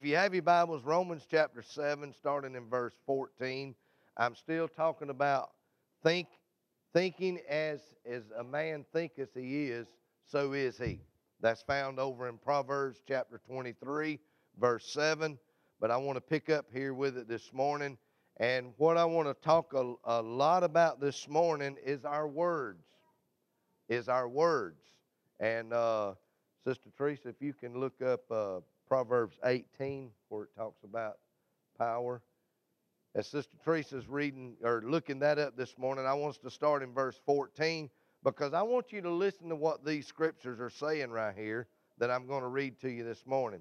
If you have your Bibles, Romans chapter 7, starting in verse 14, I'm still talking about think, thinking as, as a man thinketh he is, so is he. That's found over in Proverbs chapter 23, verse 7. But I want to pick up here with it this morning. And what I want to talk a, a lot about this morning is our words. Is our words. And uh, Sister Teresa, if you can look up uh, Proverbs 18, where it talks about power. As Sister Teresa's reading or looking that up this morning, I want us to start in verse 14 because I want you to listen to what these scriptures are saying right here that I'm going to read to you this morning.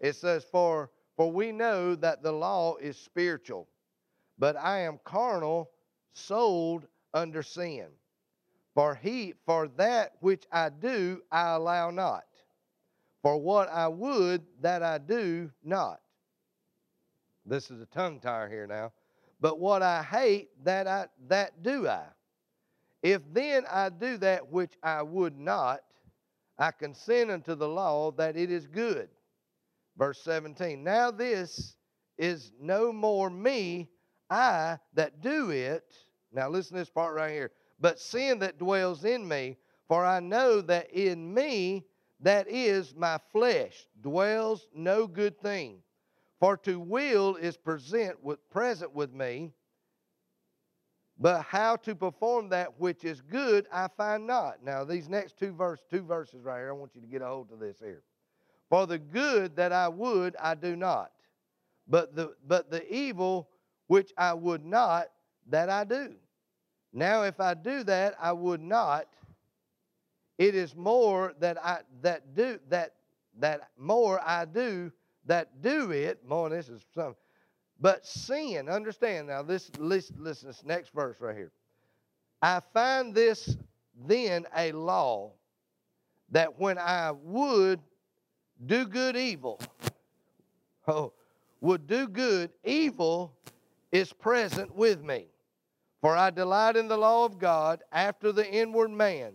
It says, For for we know that the law is spiritual, but I am carnal, sold under sin. For he for that which I do I allow not. For what I would, that I do not. This is a tongue tire here now. But what I hate, that I that do I. If then I do that which I would not, I consent unto the law that it is good. Verse 17. Now this is no more me, I that do it. Now listen to this part right here. But sin that dwells in me, for I know that in me that is my flesh, dwells no good thing. For to will is present with, present with me, but how to perform that which is good I find not. Now these next two verse, two verses right here, I want you to get a hold of this here. For the good that I would I do not, but the but the evil which I would not that I do. Now if I do that I would not, it is more that I that do that that more I do that do it. More this is some but sin, understand now this listen, listen this next verse right here. I find this then a law that when I would do good evil, oh, would do good, evil is present with me. For I delight in the law of God after the inward man.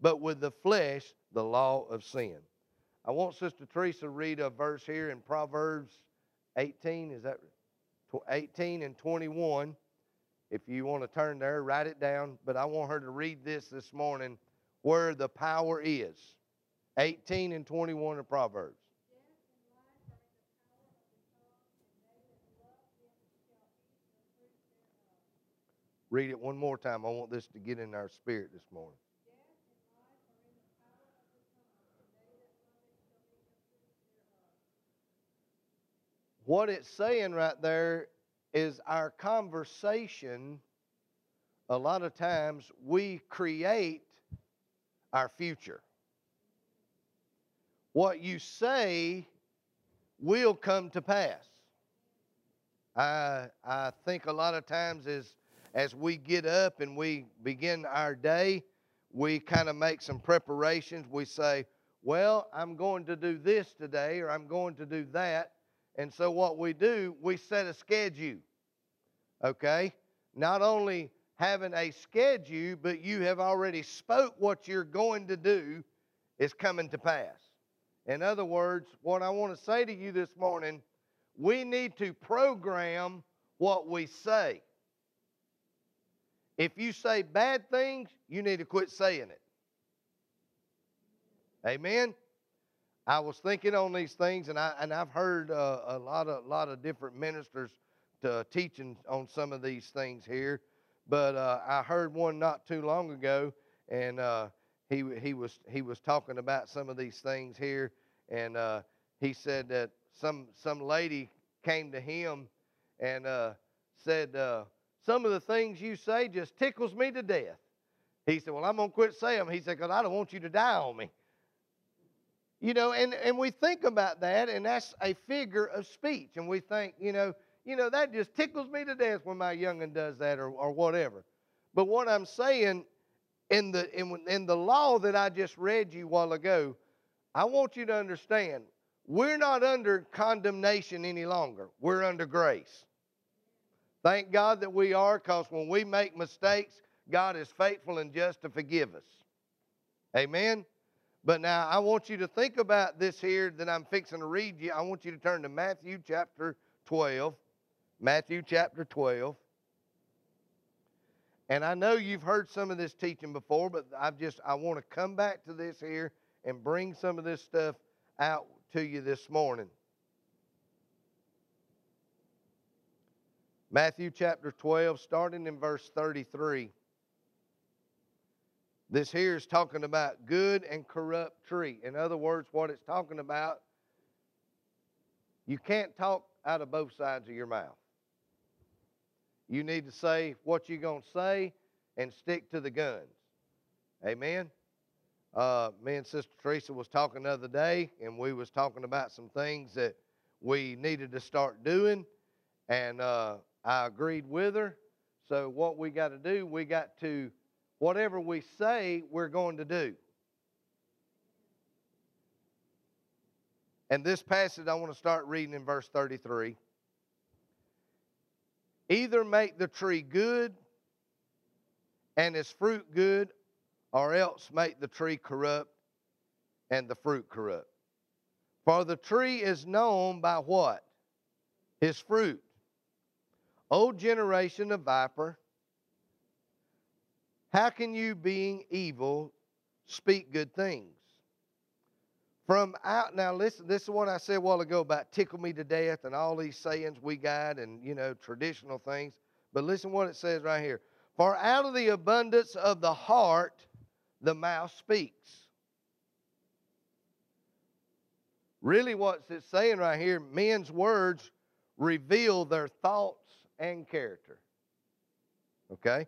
but with the flesh, the law of sin. I want Sister Teresa to read a verse here in Proverbs 18. Is that 18 and 21? If you want to turn there, write it down. But I want her to read this this morning where the power is. 18 and 21 of Proverbs. Read it one more time. I want this to get in our spirit this morning. What it's saying right there is our conversation, a lot of times we create our future. What you say will come to pass. I, I think a lot of times as, as we get up and we begin our day, we kind of make some preparations. We say, Well, I'm going to do this today, or I'm going to do that. And so what we do, we set a schedule. Okay? Not only having a schedule, but you have already spoke what you're going to do is coming to pass. In other words, what I want to say to you this morning, we need to program what we say. If you say bad things, you need to quit saying it. Amen? I was thinking on these things, and I and I've heard uh, a lot of lot of different ministers to, teaching on some of these things here, but uh, I heard one not too long ago, and uh, he he was he was talking about some of these things here, and uh, he said that some some lady came to him and uh, said uh, some of the things you say just tickles me to death. He said, "Well, I'm gonna quit saying them." He said, "Cause I don't want you to die on me." You know, and, and we think about that, and that's a figure of speech. And we think, you know, you know, that just tickles me to death when my youngin does that or, or whatever. But what I'm saying in the in, in the law that I just read you a while ago, I want you to understand we're not under condemnation any longer. We're under grace. Thank God that we are, because when we make mistakes, God is faithful and just to forgive us. Amen. But now I want you to think about this here that I'm fixing to read you. I want you to turn to Matthew chapter 12. Matthew chapter 12. And I know you've heard some of this teaching before, but I've just I want to come back to this here and bring some of this stuff out to you this morning. Matthew chapter 12, starting in verse 33. This here is talking about good and corrupt tree. In other words, what it's talking about, you can't talk out of both sides of your mouth. You need to say what you're going to say and stick to the guns. Amen. Uh, me and Sister Teresa was talking the other day, and we was talking about some things that we needed to start doing, and uh, I agreed with her. So what we got to do, we got to whatever we say, we're going to do. And this passage, I want to start reading in verse 33. Either make the tree good and its fruit good, or else make the tree corrupt and the fruit corrupt. For the tree is known by what? His fruit. O generation of viper, how can you, being evil, speak good things? From out, now listen, this is what I said a while ago about tickle me to death and all these sayings we got and, you know, traditional things. But listen what it says right here. For out of the abundance of the heart, the mouth speaks. Really, what's it saying right here? Men's words reveal their thoughts and character. Okay?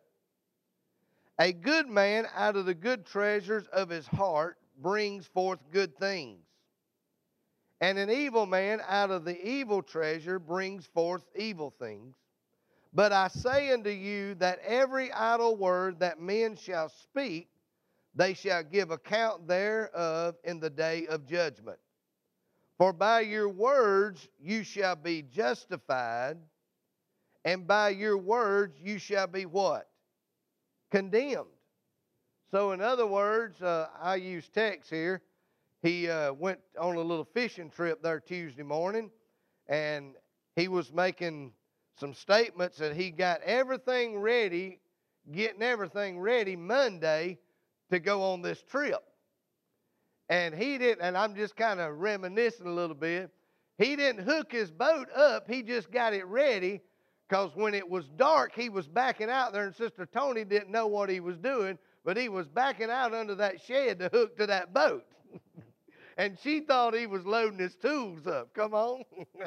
A good man out of the good treasures of his heart brings forth good things. And an evil man out of the evil treasure brings forth evil things. But I say unto you that every idle word that men shall speak, they shall give account thereof in the day of judgment. For by your words you shall be justified, and by your words you shall be what? Condemned. So, in other words, uh, I use Tex here. He uh, went on a little fishing trip there Tuesday morning, and he was making some statements that he got everything ready, getting everything ready Monday to go on this trip. And he didn't, and I'm just kind of reminiscing a little bit. He didn't hook his boat up, he just got it ready because when it was dark, he was backing out there, and Sister Tony didn't know what he was doing, but he was backing out under that shed to hook to that boat. and she thought he was loading his tools up. Come on.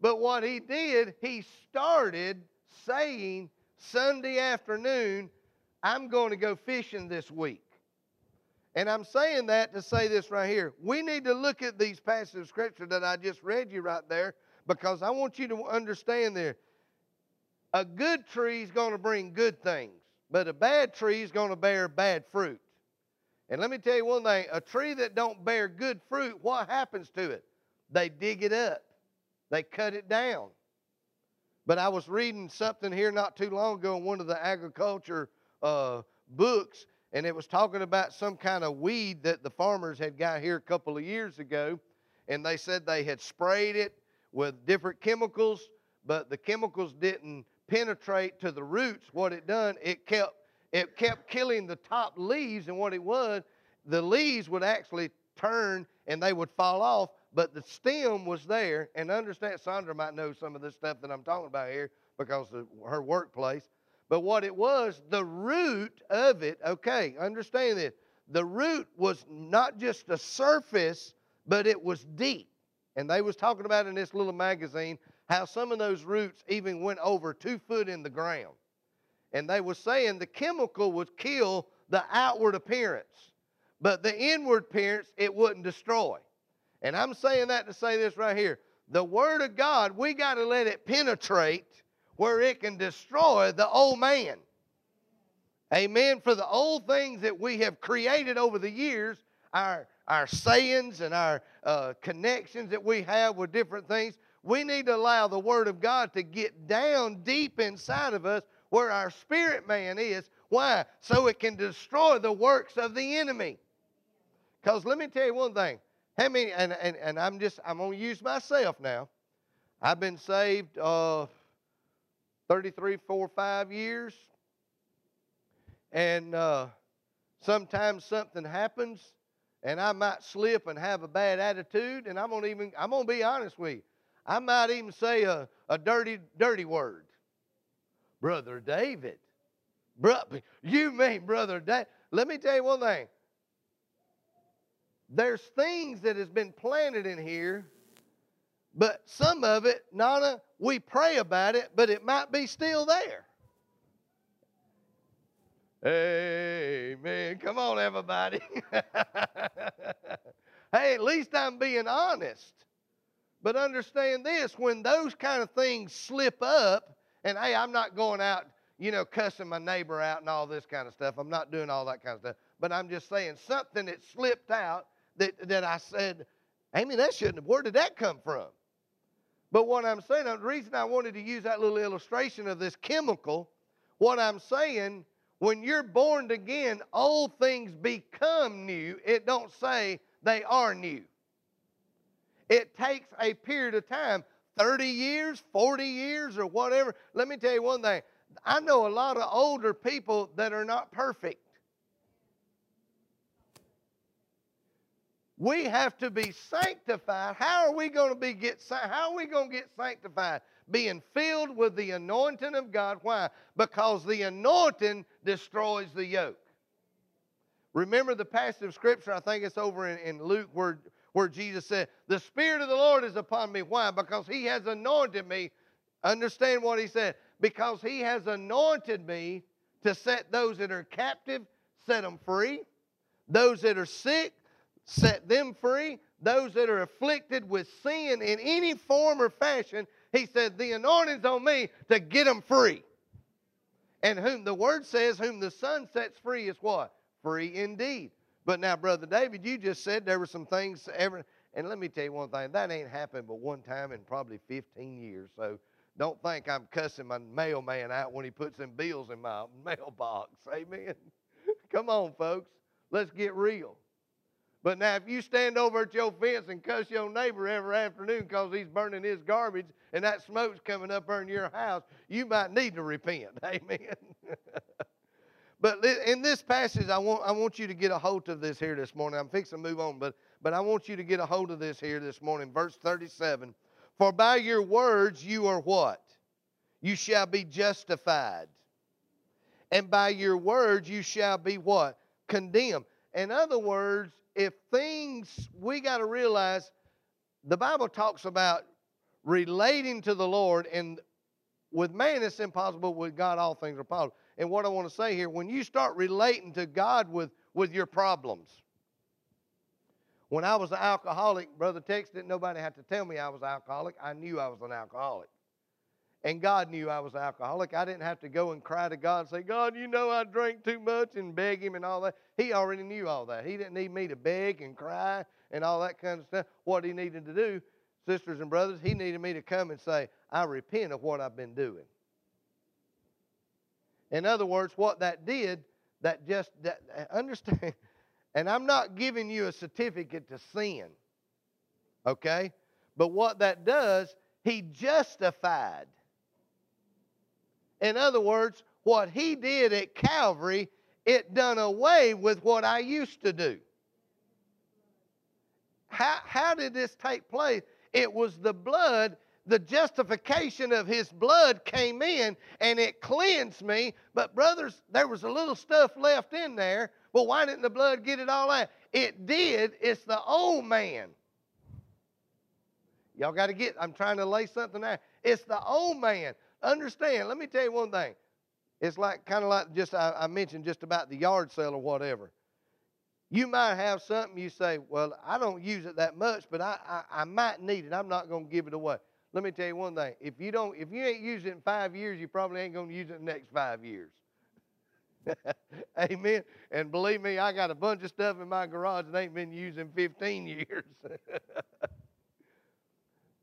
but what he did, he started saying Sunday afternoon, I'm going to go fishing this week. And I'm saying that to say this right here. We need to look at these passages of scripture that I just read you right there because I want you to understand there a good tree is going to bring good things, but a bad tree is going to bear bad fruit. And let me tell you one thing a tree that don't bear good fruit, what happens to it? They dig it up, they cut it down. But I was reading something here not too long ago in one of the agriculture uh, books, and it was talking about some kind of weed that the farmers had got here a couple of years ago. And they said they had sprayed it with different chemicals, but the chemicals didn't penetrate to the roots. What it done, it kept it kept killing the top leaves, and what it was, the leaves would actually turn and they would fall off, but the stem was there. And understand, Sandra might know some of this stuff that I'm talking about here because of her workplace. But what it was, the root of it, okay, understand this. The root was not just the surface, but it was deep. And they was talking about in this little magazine how some of those roots even went over two foot in the ground. And they were saying the chemical would kill the outward appearance. but the inward appearance it wouldn't destroy. And I'm saying that to say this right here. The Word of God, we got to let it penetrate where it can destroy the old man. Amen. For the old things that we have created over the years, our, our sayings and our uh, connections that we have with different things, we need to allow the Word of God to get down deep inside of us where our spirit man is. Why? So it can destroy the works of the enemy. Because let me tell you one thing. How many, and, and, and I'm just, I'm going to use myself now. I've been saved uh, 33, 4, 5 years. And uh, sometimes something happens and I might slip and have a bad attitude, and I'm gonna even I'm gonna be honest with you. I might even say a, a dirty, dirty word. Brother David. Brother, you mean Brother David. Let me tell you one thing. There's things that has been planted in here, but some of it, Nana, we pray about it, but it might be still there. Amen. Come on, everybody. hey, at least I'm being honest. But understand this when those kind of things slip up, and hey, I'm not going out, you know, cussing my neighbor out and all this kind of stuff. I'm not doing all that kind of stuff. But I'm just saying something that slipped out that, that I said, Amy, that shouldn't have. Where did that come from? But what I'm saying, the reason I wanted to use that little illustration of this chemical, what I'm saying when you're born again, old things become new. It don't say they are new. It takes a period of time 30 years, 40 years, or whatever. Let me tell you one thing. I know a lot of older people that are not perfect. We have to be sanctified. How are we going to be get how are we going to get sanctified? being filled with the anointing of God. Why? Because the anointing destroys the yoke. Remember the passage of Scripture, I think it's over in, in Luke, where, where Jesus said, The Spirit of the Lord is upon me. Why? Because He has anointed me. Understand what He said. Because He has anointed me to set those that are captive, set them free. Those that are sick, set them free. Those that are afflicted with sin in any form or fashion, he said, The anointing's on me to get them free. And whom the word says, whom the Son sets free is what? Free indeed. But now, Brother David, you just said there were some things ever. And let me tell you one thing that ain't happened but one time in probably 15 years. So don't think I'm cussing my mailman out when he puts them bills in my mailbox. Amen. Come on, folks. Let's get real. But now, if you stand over at your fence and cuss your neighbor every afternoon because he's burning his garbage and that smoke's coming up in your house, you might need to repent. Amen. but in this passage, I want, I want you to get a hold of this here this morning. I'm fixing to move on, but, but I want you to get a hold of this here this morning. Verse 37 For by your words you are what? You shall be justified. And by your words you shall be what? Condemned. In other words, if things, we got to realize the Bible talks about relating to the Lord, and with man it's impossible, with God all things are possible. And what I want to say here, when you start relating to God with, with your problems, when I was an alcoholic, Brother Tex didn't nobody have to tell me I was alcoholic. I knew I was an alcoholic. And God knew I was alcoholic. I didn't have to go and cry to God and say, God, you know I drank too much and beg Him and all that. He already knew all that. He didn't need me to beg and cry and all that kind of stuff. What He needed to do, sisters and brothers, He needed me to come and say, I repent of what I've been doing. In other words, what that did, that just, that, understand, and I'm not giving you a certificate to sin, okay? But what that does, He justified in other words, what he did at Calvary, it done away with what I used to do. How, how did this take place? It was the blood, the justification of his blood came in and it cleansed me. But, brothers, there was a little stuff left in there. Well, why didn't the blood get it all out? It did. It's the old man. Y'all got to get, I'm trying to lay something out. It's the old man. Understand, let me tell you one thing. It's like kind of like just I, I mentioned just about the yard sale or whatever. You might have something you say, well, I don't use it that much, but I, I, I might need it. I'm not going to give it away. Let me tell you one thing. If you don't, if you ain't used it in five years, you probably ain't going to use it in the next five years. Amen. And believe me, I got a bunch of stuff in my garage that ain't been used in 15 years.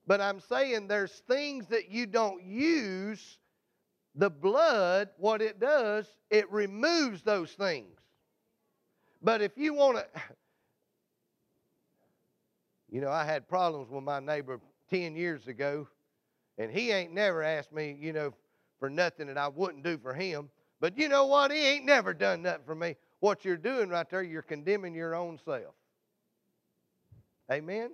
but I'm saying there's things that you don't use. The blood, what it does, it removes those things. But if you want to, you know, I had problems with my neighbor 10 years ago, and he ain't never asked me, you know, for nothing that I wouldn't do for him. But you know what? He ain't never done nothing for me. What you're doing right there, you're condemning your own self. Amen?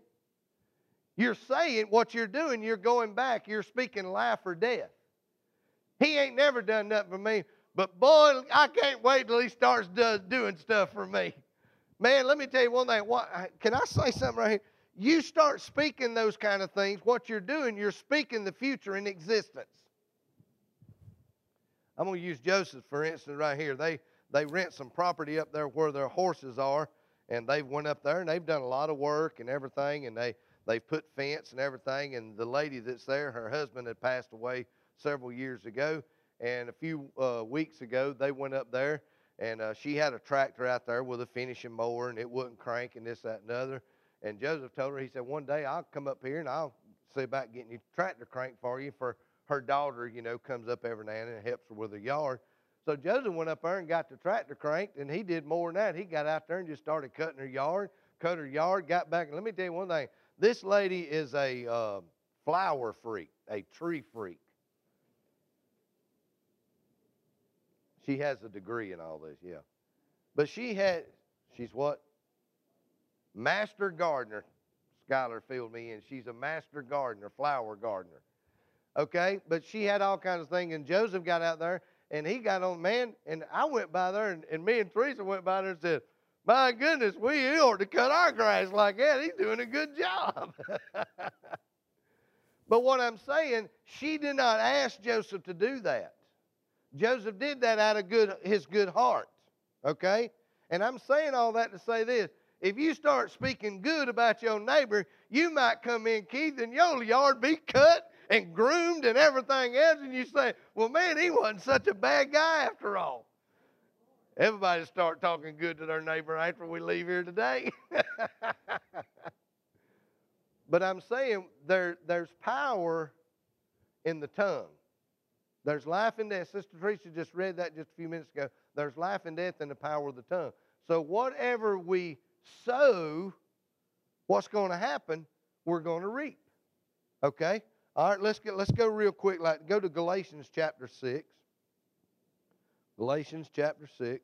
You're saying what you're doing, you're going back, you're speaking life or death. He ain't never done nothing for me. But boy, I can't wait till he starts doing stuff for me. Man, let me tell you one thing. What, can I say something right here? You start speaking those kind of things, what you're doing, you're speaking the future in existence. I'm going to use Joseph, for instance, right here. They, they rent some property up there where their horses are, and they went up there and they've done a lot of work and everything, and they, they've put fence and everything. And the lady that's there, her husband had passed away several years ago, and a few uh, weeks ago, they went up there, and uh, she had a tractor out there with a finishing mower, and it wouldn't crank, and this, that, and other. And Joseph told her, he said, one day I'll come up here and I'll see about getting your tractor crank for you. For her daughter, you know, comes up every now and then and helps her with the yard. So Joseph went up there and got the tractor cranked, and he did more than that. He got out there and just started cutting her yard, cut her yard, got back. And let me tell you one thing: this lady is a uh, flower freak, a tree freak. She has a degree in all this, yeah. But she had, she's what? Master gardener. Skylar filled me in. She's a master gardener, flower gardener. Okay? But she had all kinds of things. And Joseph got out there and he got on, man, and I went by there and, and me and Teresa went by there and said, my goodness, we ought to cut our grass like that. He's doing a good job. but what I'm saying, she did not ask Joseph to do that. Joseph did that out of good, his good heart. Okay? And I'm saying all that to say this. If you start speaking good about your neighbor, you might come in, Keith, and your yard be cut and groomed and everything else, and you say, Well, man, he wasn't such a bad guy after all. Everybody start talking good to their neighbor after we leave here today. but I'm saying there, there's power in the tongue. There's life and death. Sister Teresa just read that just a few minutes ago. There's life and death in the power of the tongue. So whatever we sow, what's going to happen? We're going to reap. Okay? All right, let's get let's go real quick. Like go to Galatians chapter 6. Galatians chapter 6.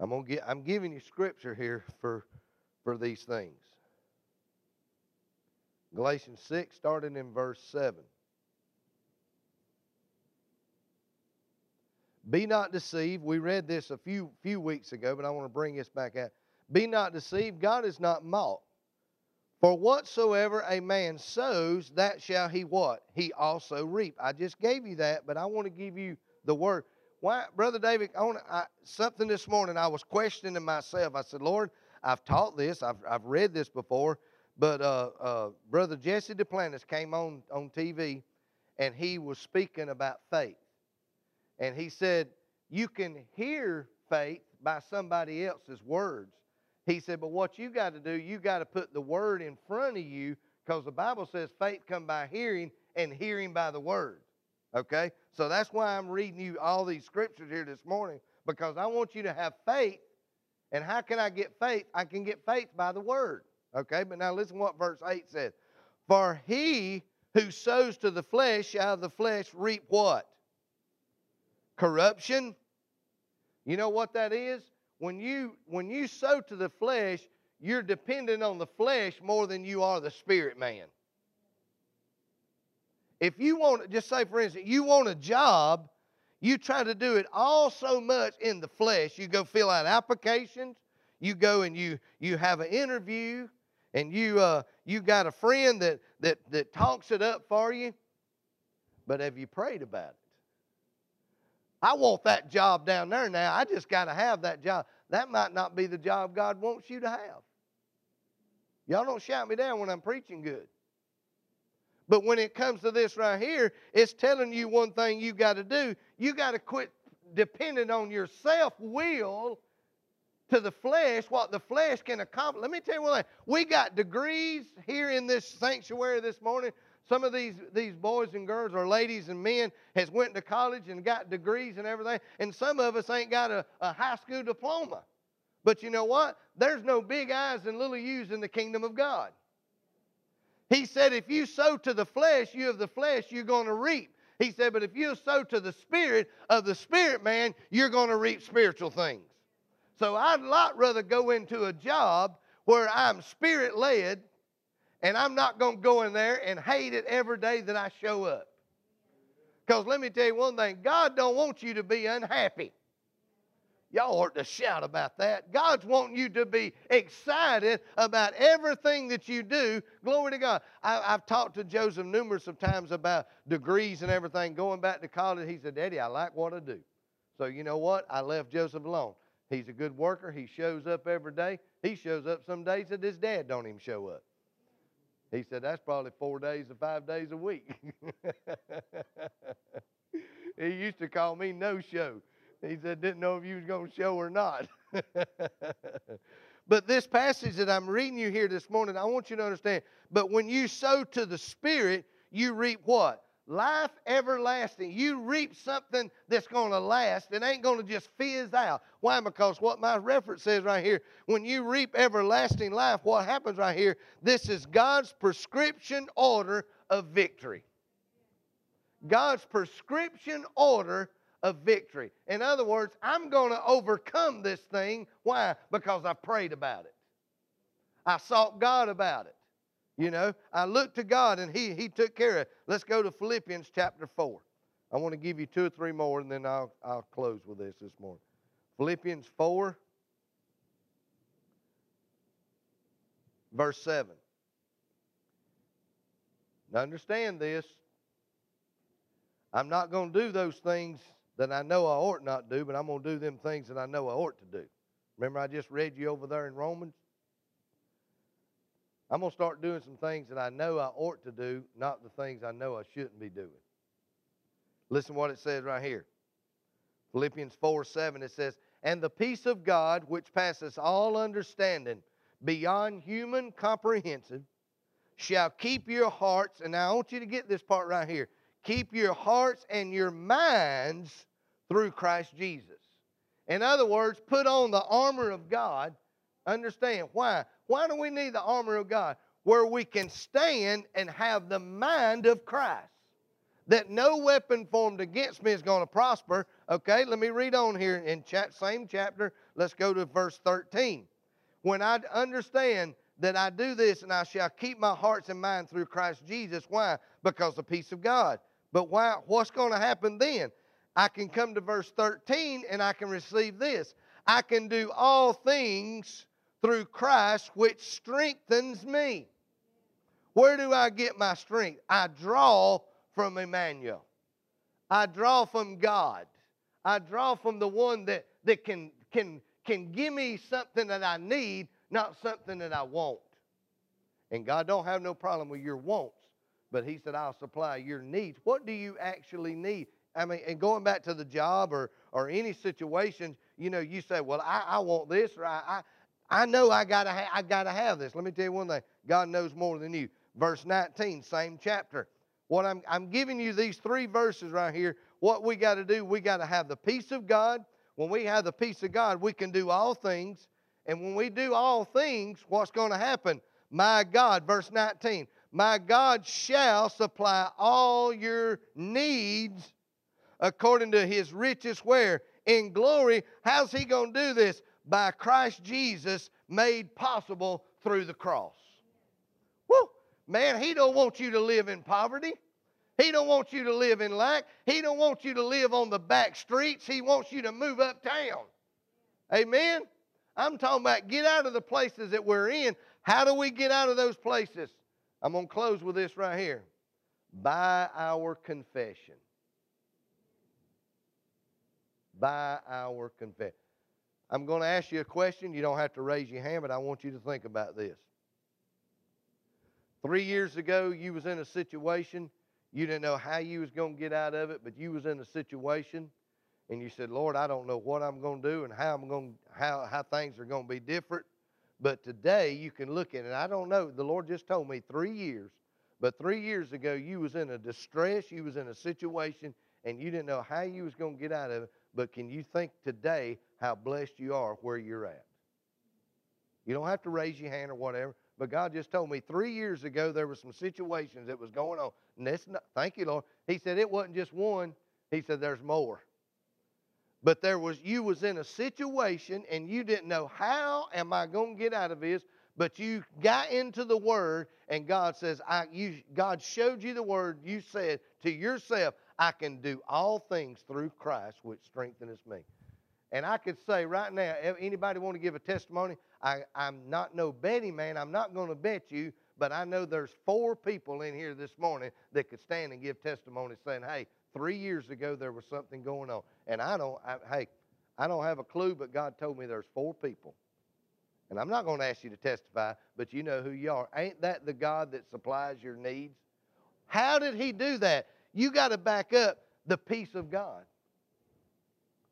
I'm gonna get I'm giving you scripture here for for these things. Galatians 6, starting in verse 7. Be not deceived. We read this a few few weeks ago, but I want to bring this back out. Be not deceived. God is not mocked. For whatsoever a man sows, that shall he what? He also reap. I just gave you that, but I want to give you the word. Why, Brother David, I want to, I, something this morning I was questioning myself. I said, Lord, I've taught this, I've, I've read this before, but uh, uh, Brother Jesse Duplantis came on, on TV and he was speaking about faith. And he said, You can hear faith by somebody else's words. He said, But what you got to do, you got to put the word in front of you because the Bible says faith come by hearing and hearing by the word. Okay? So that's why I'm reading you all these scriptures here this morning because I want you to have faith. And how can I get faith? I can get faith by the word. Okay? But now listen what verse 8 says. For he who sows to the flesh out of the flesh reap what? Corruption. You know what that is? When you when you sow to the flesh, you're dependent on the flesh more than you are the spirit man. If you want just say for instance, you want a job, you try to do it all so much in the flesh. You go fill out applications, you go and you you have an interview, and you uh, you got a friend that that that talks it up for you, but have you prayed about it? I want that job down there now. I just got to have that job. That might not be the job God wants you to have. Y'all don't shout me down when I'm preaching good. But when it comes to this right here, it's telling you one thing you got to do. You got to quit depending on your self will to the flesh, what the flesh can accomplish. Let me tell you one thing. We got degrees here in this sanctuary this morning. Some of these, these boys and girls or ladies and men has went to college and got degrees and everything. And some of us ain't got a, a high school diploma. But you know what? There's no big eyes and little U's in the kingdom of God. He said, if you sow to the flesh, you of the flesh, you're going to reap. He said, but if you sow to the spirit of the spirit man, you're going to reap spiritual things. So I'd a lot rather go into a job where I'm spirit led and I'm not going to go in there and hate it every day that I show up. Because let me tell you one thing God don't want you to be unhappy. Y'all ought to shout about that. God's wanting you to be excited about everything that you do. Glory to God. I, have talked to Joseph numerous of times about degrees and everything. Going back to college, he said, Daddy, I like what I do. So you know what? I left Joseph alone. He's a good worker. He shows up every day. He shows up some days that his dad don't even show up. He said, That's probably four days or five days a week. he used to call me no show. He said, didn't know if you was going to show or not. but this passage that I'm reading you here this morning, I want you to understand. But when you sow to the Spirit, you reap what? Life everlasting. You reap something that's going to last. It ain't going to just fizz out. Why? Because what my reference says right here, when you reap everlasting life, what happens right here? This is God's prescription order of victory. God's prescription order of victory. In other words, I'm going to overcome this thing. Why? Because I prayed about it. I sought God about it. You know, I looked to God and He, he took care of it. Let's go to Philippians chapter 4. I want to give you two or three more and then I'll, I'll close with this this morning. Philippians 4, verse 7. Now understand this. I'm not going to do those things that I know I ought not do, but I'm going to do them things that I know I ought to do. Remember, I just read you over there in Romans? I'm going to start doing some things that I know I ought to do, not the things I know I shouldn't be doing. Listen what it says right here. Philippians 4 7, it says, And the peace of God, which passes all understanding, beyond human comprehension, shall keep your hearts. And now I want you to get this part right here. Keep your hearts and your minds through Christ Jesus. In other words, put on the armor of God. Understand why? Why do we need the armor of God? Where we can stand and have the mind of Christ. That no weapon formed against me is going to prosper. Okay, let me read on here in same chapter. Let's go to verse 13. When I understand that I do this and I shall keep my hearts and mind through Christ Jesus. Why? Because the peace of God. But why, what's going to happen then? I can come to verse 13 and I can receive this. I can do all things through Christ, which strengthens me. Where do I get my strength? I draw from Emmanuel. I draw from God. I draw from the one that, that can, can, can give me something that I need, not something that I want. And God don't have no problem with your wants, but He said, I'll supply your needs. What do you actually need? I mean, and going back to the job or, or any situation, you know, you say, well, I, I want this or I, I, know I gotta, ha- I gotta have this. Let me tell you one thing. God knows more than you. Verse 19, same chapter. What I'm, I'm giving you these three verses right here. What we got to do, we got to have the peace of God. When we have the peace of God, we can do all things. And when we do all things, what's going to happen? My God, verse 19, my God shall supply all your needs according to his riches where? In glory. How's he going to do this? By Christ Jesus made possible through the cross. Woo! Man, he don't want you to live in poverty. He don't want you to live in lack. He don't want you to live on the back streets. He wants you to move uptown. Amen. I'm talking about get out of the places that we're in. How do we get out of those places? I'm going to close with this right here. By our confession. By our confession. I'm going to ask you a question. You don't have to raise your hand, but I want you to think about this. Three years ago, you was in a situation you didn't know how you was going to get out of it, but you was in a situation, and you said, "Lord, I don't know what I'm going to do and how I'm going how how things are going to be different." But today you can look at it. I don't know. The Lord just told me three years, but three years ago you was in a distress, you was in a situation, and you didn't know how you was going to get out of it. But can you think today how blessed you are where you're at? You don't have to raise your hand or whatever. But God just told me three years ago there were some situations that was going on. And that's not, thank you, Lord. He said it wasn't just one. He said there's more. But there was you was in a situation and you didn't know how am I going to get out of this. But you got into the Word and God says, I, you, God showed you the Word. You said to yourself, I can do all things through Christ, which strengtheneth me. And I could say right now, anybody want to give a testimony? I, I'm not no betting man. I'm not going to bet you, but I know there's four people in here this morning that could stand and give testimony saying, hey, three years ago there was something going on. And I don't, I, hey, I don't have a clue, but God told me there's four people. And I'm not going to ask you to testify, but you know who you are. Ain't that the God that supplies your needs? How did he do that? You got to back up the peace of God.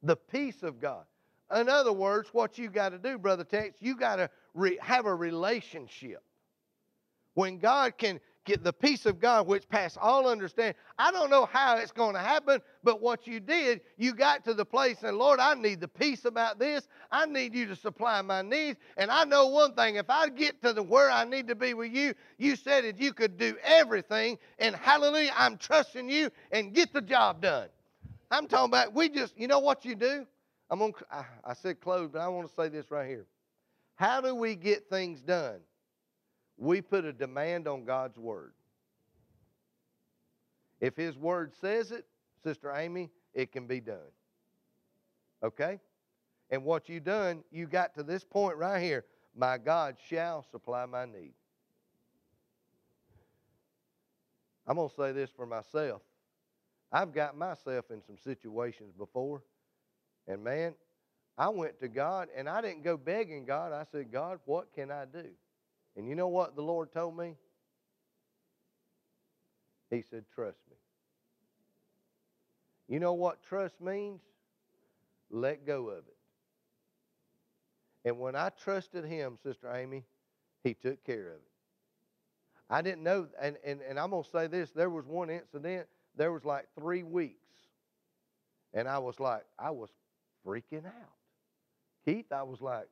The peace of God. In other words, what you got to do, Brother Tex, you got to re- have a relationship. When God can get the peace of God which pass all understanding. I don't know how it's going to happen, but what you did, you got to the place and Lord, I need the peace about this. I need you to supply my needs. And I know one thing, if I get to the where I need to be with you, you said that you could do everything. And hallelujah, I'm trusting you and get the job done. I'm talking about we just, you know what you do? I'm on, I, said close, but I want to say this right here. How do we get things done? We put a demand on God's word. If His word says it, Sister Amy, it can be done. Okay? And what you done, you got to this point right here. My God shall supply my need. I'm going to say this for myself. I've got myself in some situations before and man, I went to God and I didn't go begging God. I said, God, what can I do? And you know what the Lord told me? He said, trust me. You know what trust means? Let go of it. And when I trusted Him, Sister Amy, He took care of it. I didn't know, and, and, and I'm going to say this there was one incident, there was like three weeks. And I was like, I was freaking out. Keith, I was like,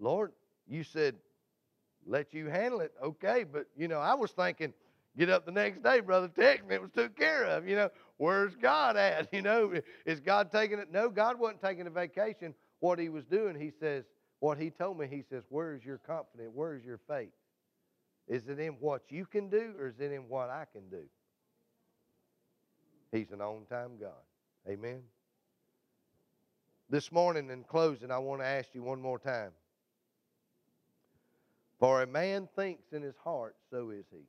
Lord, you said, let you handle it. Okay, but, you know, I was thinking, get up the next day, brother, text me. It was took care of. You know, where's God at? You know, is God taking it? No, God wasn't taking a vacation. What he was doing, he says, what he told me, he says, where's your confidence? Where's your faith? Is it in what you can do or is it in what I can do? He's an on time God. Amen. This morning, in closing, I want to ask you one more time. For a man thinks in his heart, so is he.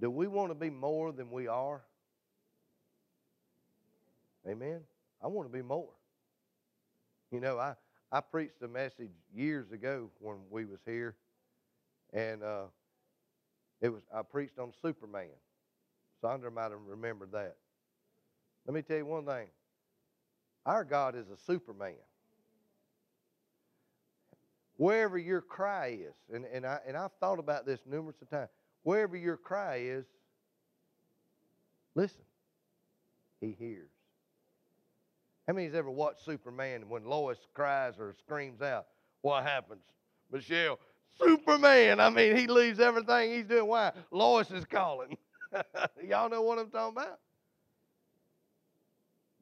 Do we want to be more than we are? Amen. I want to be more. You know, I, I preached a message years ago when we was here, and uh, it was I preached on Superman. Sandra might have remembered that. Let me tell you one thing. Our God is a superman. Wherever your cry is, and, and, I, and I've thought about this numerous of times, wherever your cry is, listen, he hears. How many many's ever watched Superman when Lois cries or screams out? What happens? Michelle, Superman. I mean, he leaves everything he's doing. Why? Lois is calling. Y'all know what I'm talking about?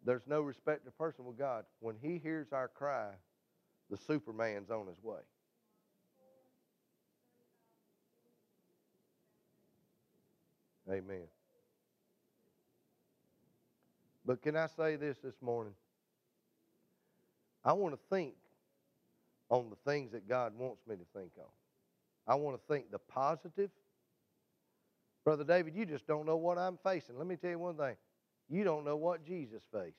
There's no respect of person with God. When He hears our cry, the Superman's on his way. Amen. But can I say this this morning? I want to think on the things that God wants me to think on. I want to think the positive. Brother David, you just don't know what I'm facing. Let me tell you one thing. You don't know what Jesus faced.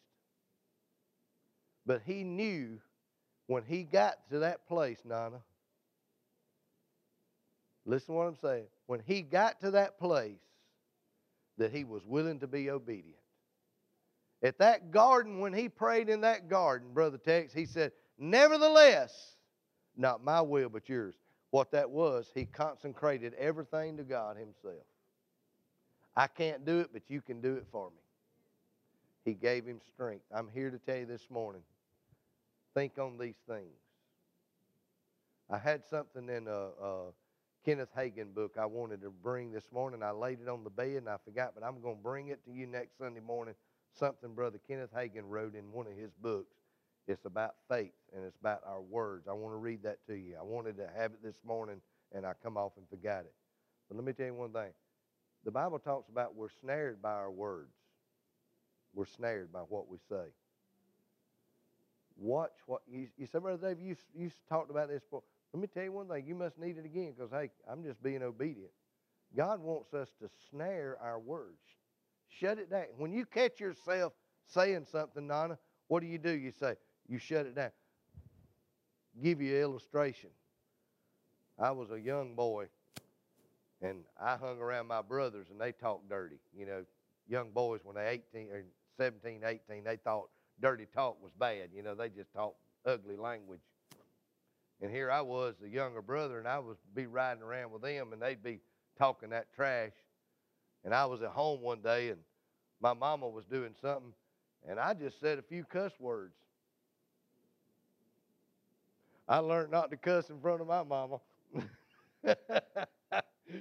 But he knew when he got to that place, Nana. Listen to what I'm saying. When he got to that place, that he was willing to be obedient. At that garden, when he prayed in that garden, Brother Tex, he said, Nevertheless, not my will, but yours. What that was, he consecrated everything to God himself. I can't do it, but you can do it for me. He gave him strength. I'm here to tell you this morning think on these things. I had something in a, a Kenneth Hagin book I wanted to bring this morning. I laid it on the bed and I forgot, but I'm going to bring it to you next Sunday morning. Something Brother Kenneth Hagin wrote in one of his books. It's about faith and it's about our words. I want to read that to you. I wanted to have it this morning and I come off and forgot it. But let me tell you one thing. The Bible talks about we're snared by our words. We're snared by what we say. Watch what you, you said, Brother Dave, you, you talked about this before. Let me tell you one thing. You must need it again because, hey, I'm just being obedient. God wants us to snare our words. Shut it down. When you catch yourself saying something, Nana, what do you do? You say, you shut it down. Give you an illustration. I was a young boy, and I hung around my brothers, and they talked dirty. You know, young boys when they're 18 or 17, 18, they thought dirty talk was bad. You know, they just talked ugly language. And here I was, the younger brother, and I was be riding around with them, and they'd be talking that trash. And I was at home one day, and my mama was doing something, and I just said a few cuss words. I learned not to cuss in front of my mama.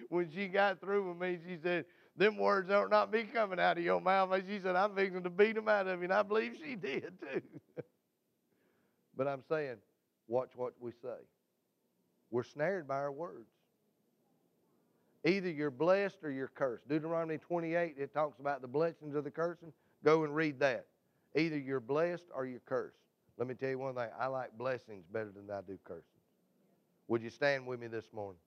when she got through with me, she said, them words ought not be coming out of your mouth. And she said, I'm fixing to beat them out of you. And I believe she did too. but I'm saying, watch what we say. We're snared by our words. Either you're blessed or you're cursed. Deuteronomy 28, it talks about the blessings of the cursing. Go and read that. Either you're blessed or you're cursed. Let me tell you one thing. I like blessings better than I do cursing. Would you stand with me this morning?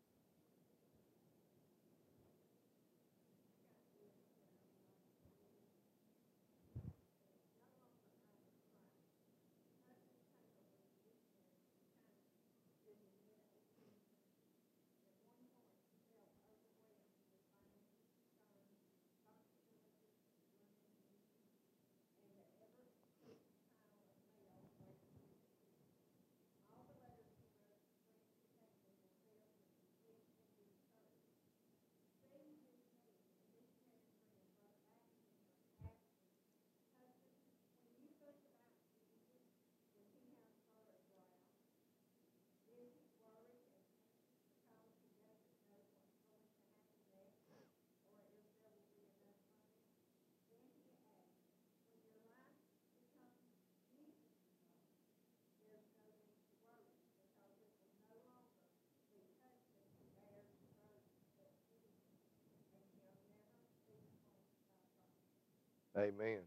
Amen.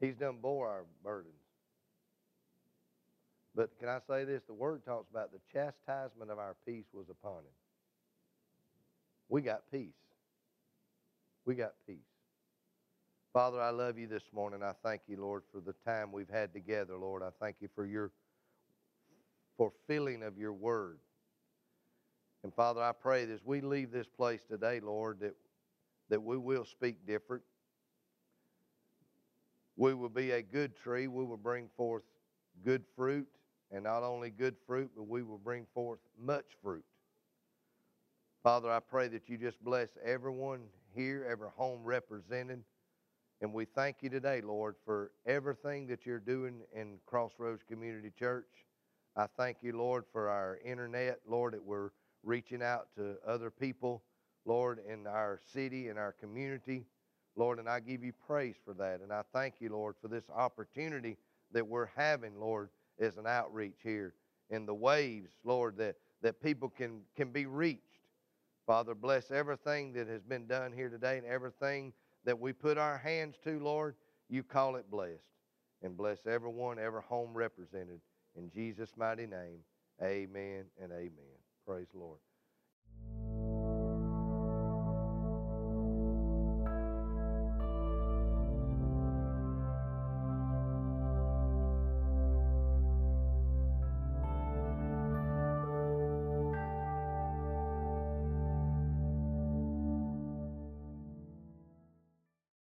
He's done bore our burdens. But can I say this? The word talks about the chastisement of our peace was upon him. We got peace. We got peace. Father, I love you this morning. I thank you, Lord, for the time we've had together, Lord. I thank you for your fulfilling of your word. And Father, I pray that as we leave this place today, Lord, that, that we will speak different. We will be a good tree. We will bring forth good fruit, and not only good fruit, but we will bring forth much fruit. Father, I pray that you just bless everyone here, every home represented. And we thank you today, Lord, for everything that you're doing in Crossroads Community Church. I thank you, Lord, for our internet, Lord, that we're reaching out to other people, Lord, in our city, in our community. Lord, and I give you praise for that. And I thank you, Lord, for this opportunity that we're having, Lord, as an outreach here in the waves, Lord, that, that people can, can be reached. Father, bless everything that has been done here today and everything that we put our hands to, Lord. You call it blessed. And bless everyone, every home represented. In Jesus' mighty name, amen and amen. Praise Lord.